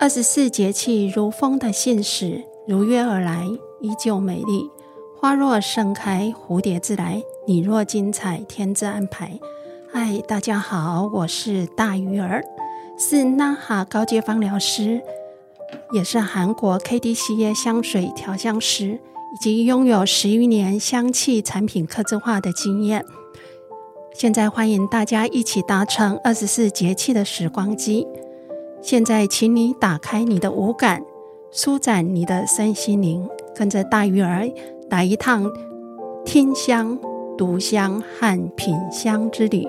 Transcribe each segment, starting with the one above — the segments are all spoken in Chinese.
二十四节气如风的信使，如约而来，依旧美丽。花若盛开，蝴蝶自来；你若精彩，天自安排。嗨，大家好，我是大鱼儿，是娜哈高阶芳疗师，也是韩国 KDCA 香水调香师，以及拥有十余年香气产品客制化的经验。现在欢迎大家一起搭乘二十四节气的时光机。现在，请你打开你的五感，舒展你的身心灵，跟着大鱼儿来一趟听香、读香和品香之旅。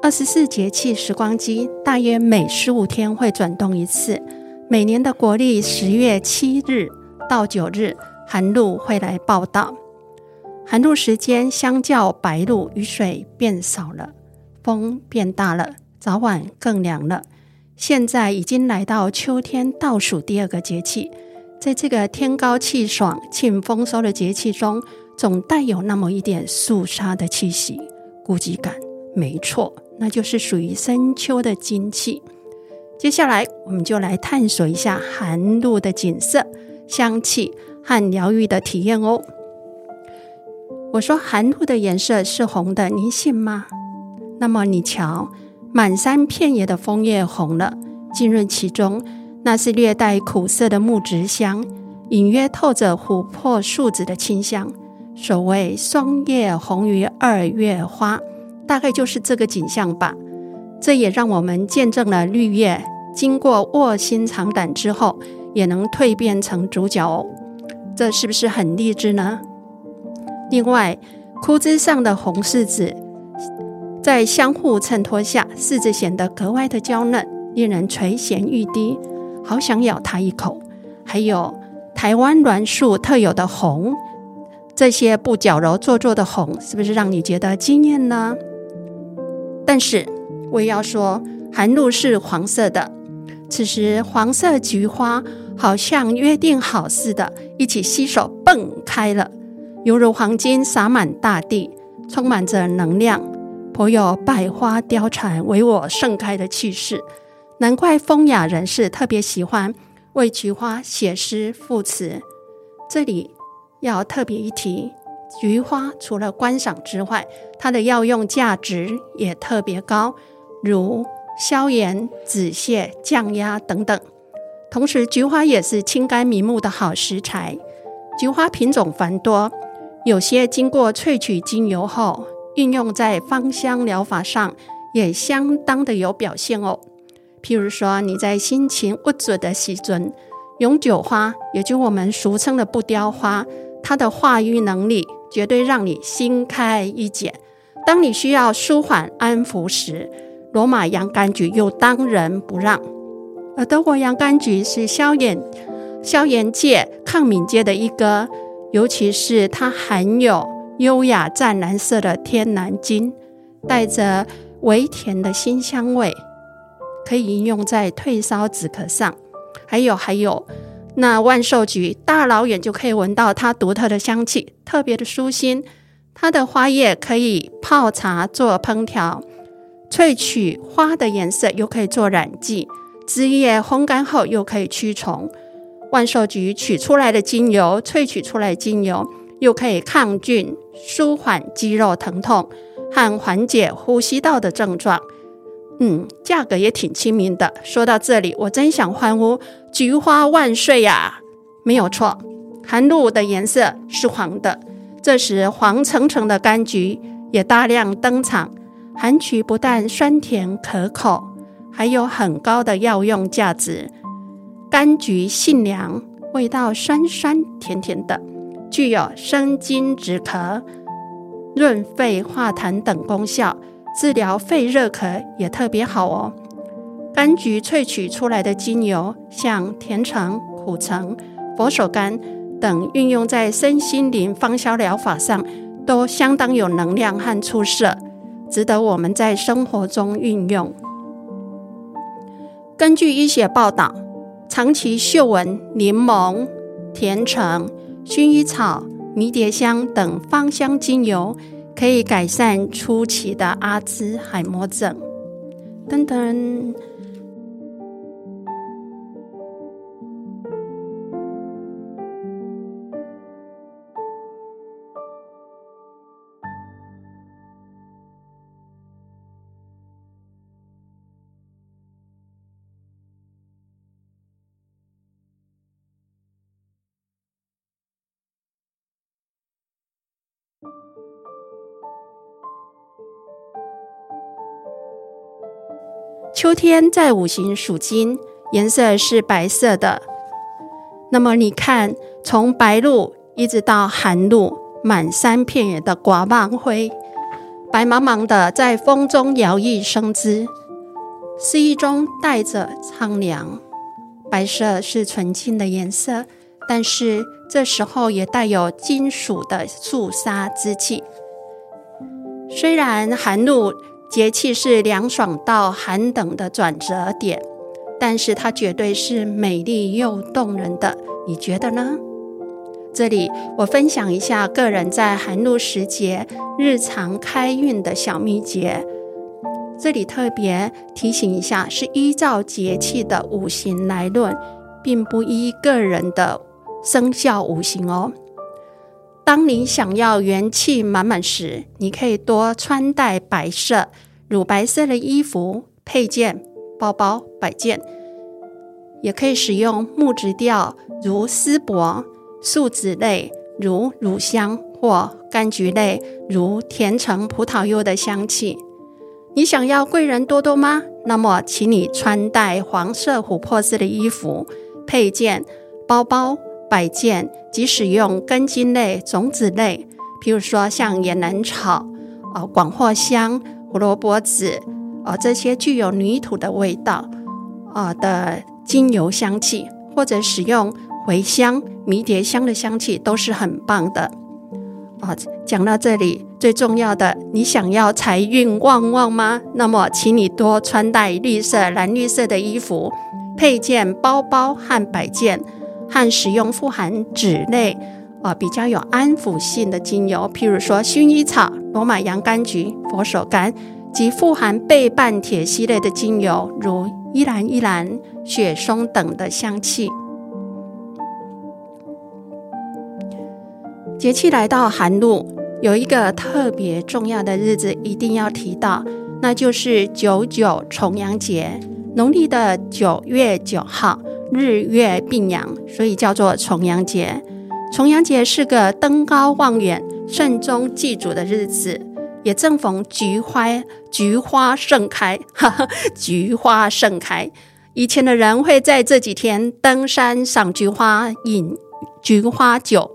二十四节气时光机大约每十五天会转动一次。每年的国历十月七日到九日，寒露会来报到。寒露时间相较白露，雨水变少了，风变大了。早晚更凉了。现在已经来到秋天倒数第二个节气，在这个天高气爽、庆丰收的节气中，总带有那么一点肃杀的气息、孤寂感。没错，那就是属于深秋的精气。接下来，我们就来探索一下寒露的景色、香气和疗愈的体验哦。我说寒露的颜色是红的，您信吗？那么你瞧。满山遍野的枫叶红了，浸润其中，那是略带苦涩的木质香，隐约透着琥珀树脂的清香。所谓霜叶红于二月花，大概就是这个景象吧。这也让我们见证了绿叶经过卧薪尝胆之后，也能蜕变成主角哦。这是不是很励志呢？另外，枯枝上的红柿子。在相互衬托下，柿子显得格外的娇嫩，令人垂涎欲滴，好想咬它一口。还有台湾栾树特有的红，这些不矫揉做作的红，是不是让你觉得惊艳呢？但是我也要说，寒露是黄色的，此时黄色菊花好像约定好似的，一起携手蹦开了，犹如黄金洒满大地，充满着能量。颇有百花貂蝉为我盛开的气势，难怪风雅人士特别喜欢为菊花写诗赋词。这里要特别一提，菊花除了观赏之外，它的药用价值也特别高，如消炎、止泻、降压等等。同时，菊花也是清肝明目的好食材。菊花品种繁多，有些经过萃取精油后。运用在芳香疗法上也相当的有表现哦。譬如说，你在心情郁卒的时准，永久花，也就我们俗称的不凋花，它的化瘀能力绝对让你心开意解。当你需要舒缓安抚时，罗马洋甘菊又当仁不让。而德国洋甘菊是消炎、消炎界、抗敏界的一哥，尤其是它含有。优雅湛蓝色的天南金，带着微甜的辛香味，可以应用在退烧止咳上。还有还有，那万寿菊，大老远就可以闻到它独特的香气，特别的舒心。它的花叶可以泡茶做烹调，萃取花的颜色又可以做染剂，枝叶烘干后又可以驱虫。万寿菊取出来的精油，萃取出来的精油。又可以抗菌、舒缓肌肉疼痛和缓解呼吸道的症状。嗯，价格也挺亲民的。说到这里，我真想欢呼“菊花万岁”呀！没有错，寒露的颜色是黄的，这时黄澄澄的柑橘也大量登场。寒橘不但酸甜可口，还有很高的药用价值。柑橘性凉，味道酸酸甜甜的。具有生津止咳、润肺化痰等功效，治疗肺热咳也特别好哦。柑橘萃取出来的精油，像甜橙、苦橙、佛手柑等，运用在身心灵芳香疗法上，都相当有能量和出色，值得我们在生活中运用。根据医学报道，长期嗅闻柠檬、甜橙。薰衣草、迷迭香等芳香精油，可以改善初期的阿兹海默症。噔噔。秋天在五行属金，颜色是白色的。那么你看，从白露一直到寒露，满山遍野的刮望灰，白茫茫的在风中摇曳生姿，诗意中带着苍凉。白色是纯净的颜色，但是这时候也带有金属的肃杀之气。虽然寒露。节气是凉爽到寒冷的转折点，但是它绝对是美丽又动人的，你觉得呢？这里我分享一下个人在寒露时节日常开运的小秘诀。这里特别提醒一下，是依照节气的五行来论，并不依个人的生肖五行哦。当你想要元气满满时，你可以多穿戴白色、乳白色的衣服、配件、包包、摆件，也可以使用木质调，如丝柏；树脂类，如乳香或柑橘类，如甜橙、葡萄柚的香气。你想要贵人多多吗？那么，请你穿戴黄色、琥珀色的衣服、配件、包包。摆件即使用根茎类、种子类，譬如说像野兰草、啊广藿香、胡萝卜籽，啊这些具有泥土的味道啊的精油香气，或者使用茴香、迷迭香的香气都是很棒的。啊，讲到这里，最重要的，你想要财运旺旺吗？那么，请你多穿戴绿色、蓝绿色的衣服、配件、包包和摆件。和使用富含脂类、啊、比较有安抚性的精油，譬如说薰衣草、罗马洋甘菊、佛手柑及富含倍半萜烯类的精油，如依兰依兰、雪松等的香气。节气来到寒露，有一个特别重要的日子一定要提到，那就是九九重阳节，农历的九月九号。日月并阳，所以叫做重阳节。重阳节是个登高望远、慎终祭祖的日子，也正逢菊花菊花盛开，哈哈，菊花盛开。以前的人会在这几天登山赏菊花、饮菊花酒，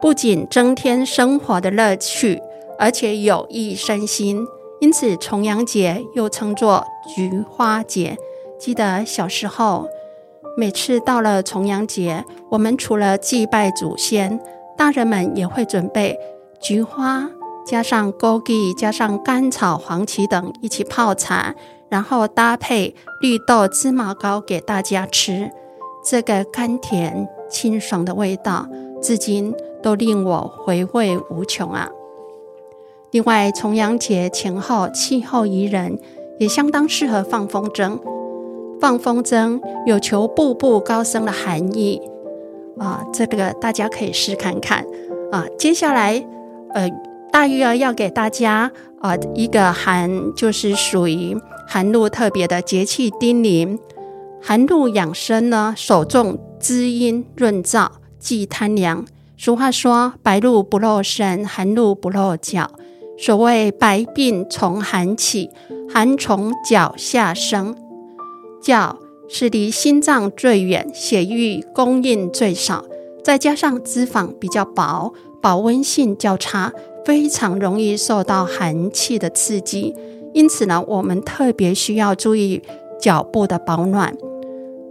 不仅增添生活的乐趣，而且有益身心。因此，重阳节又称作菊花节。记得小时候。每次到了重阳节，我们除了祭拜祖先，大人们也会准备菊花，加上枸杞，加上甘草、黄芪等一起泡茶，然后搭配绿豆芝麻糕给大家吃。这个甘甜清爽的味道，至今都令我回味无穷啊！另外，重阳节前后气候宜人，也相当适合放风筝。放风筝有求步步高升的含义啊，这个大家可以试看看啊。接下来，呃，大玉儿要给大家啊一个寒，就是属于寒露特别的节气叮咛。寒露养生呢，首重滋阴润燥，忌贪凉。俗话说：“白露不露身，寒露不露脚。”所谓“百病从寒起，寒从脚下生”。脚是离心脏最远，血液供应最少，再加上脂肪比较薄，保温性较差，非常容易受到寒气的刺激。因此呢，我们特别需要注意脚部的保暖。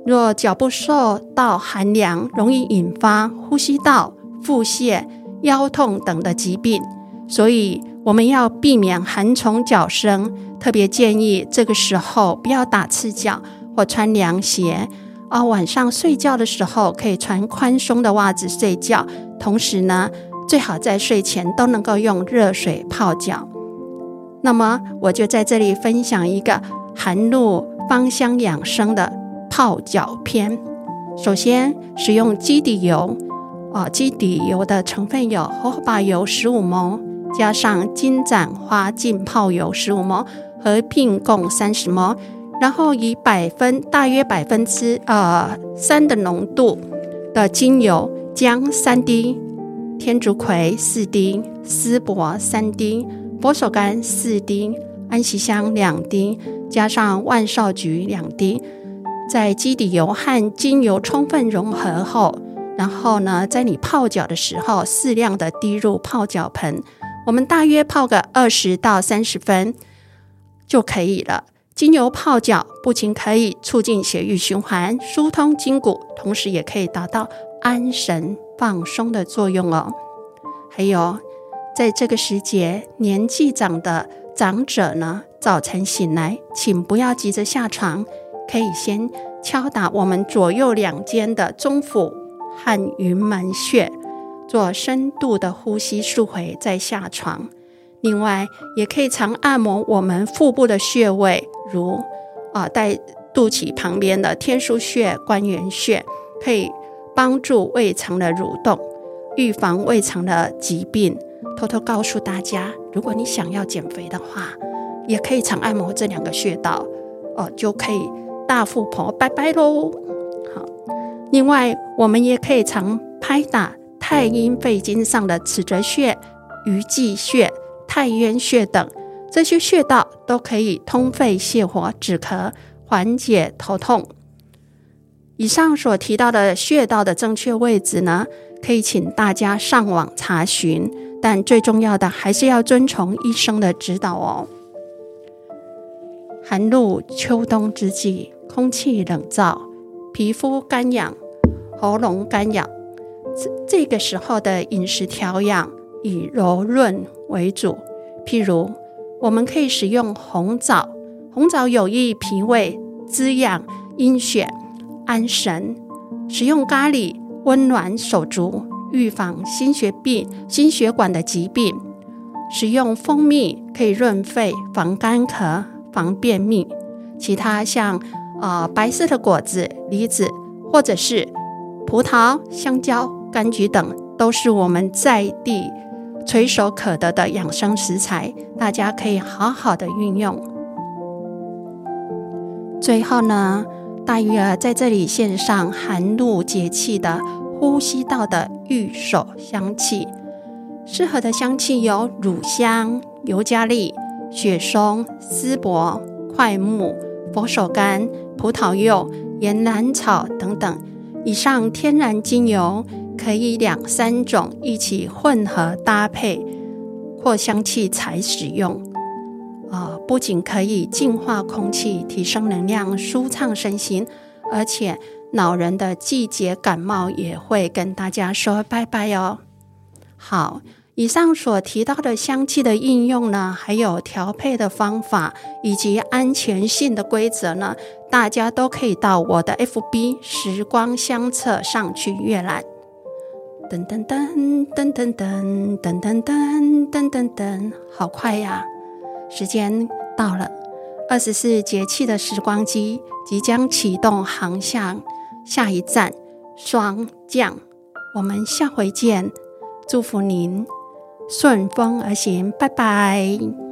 若脚部受到寒凉，容易引发呼吸道、腹泻、腰痛等的疾病，所以我们要避免寒从脚生。特别建议这个时候不要打赤脚。或穿凉鞋啊，晚上睡觉的时候可以穿宽松的袜子睡觉。同时呢，最好在睡前都能够用热水泡脚。那么，我就在这里分享一个寒露芳香养生的泡脚篇。首先，使用基底油，啊，基底油的成分有荷荷巴油十五毫，加上金盏花浸泡油十五毫，合并共三十毫。然后以百分大约百分之呃三的浓度的精油，将三滴天竺葵四滴、丝柏三滴、佛手柑四滴、安息香两滴，加上万寿菊两滴，在基底油和精油充分融合后，然后呢，在你泡脚的时候，适量的滴入泡脚盆，我们大约泡个二十到三十分就可以了。精油泡脚不仅可以促进血液循环、疏通筋骨，同时也可以达到安神放松的作用哦。还有，在这个时节，年纪长的长者呢，早晨醒来，请不要急着下床，可以先敲打我们左右两肩的中府和云门穴，做深度的呼吸数回，再下床。另外，也可以常按摩我们腹部的穴位，如啊，在肚脐旁边的天枢穴、关元穴，可以帮助胃肠的蠕动，预防胃肠的疾病。偷偷告诉大家，如果你想要减肥的话，也可以常按摩这两个穴道，哦，就可以大富婆拜拜喽。好，另外，我们也可以常拍打太阴肺经上的尺泽穴、鱼际穴。太渊穴等这些穴道都可以通肺泻火、止咳、缓解头痛。以上所提到的穴道的正确位置呢，可以请大家上网查询，但最重要的还是要遵从医生的指导哦。寒露秋冬之际，空气冷燥，皮肤干痒，喉咙干痒，这这个时候的饮食调养。以柔润为主，譬如我们可以使用红枣，红枣有益脾胃，滋养阴血，安神；使用咖喱，温暖手足，预防心血病、心血管的疾病；使用蜂蜜，可以润肺，防干咳，防便秘。其他像呃白色的果子，梨子，或者是葡萄、香蕉、柑橘等，都是我们在地。垂手可得的养生食材，大家可以好好的运用。最后呢，大鱼儿在这里献上寒露节气的呼吸道的御手香气，适合的香气有乳香、尤加利、雪松、丝柏、桧木、佛手柑、葡萄柚、岩兰草等等。以上天然精油。可以两三种一起混合搭配扩香器材使用，啊、不仅可以净化空气、提升能量、舒畅身心，而且恼人的季节感冒也会跟大家说拜拜哦。好，以上所提到的香气的应用呢，还有调配的方法以及安全性的规则呢，大家都可以到我的 FB 时光相册上去阅览。噔噔噔噔噔噔噔噔噔噔噔，好快呀！时间到了，二十四节气的时光机即将启动航向下一站霜降。我们下回见，祝福您顺风而行，拜拜。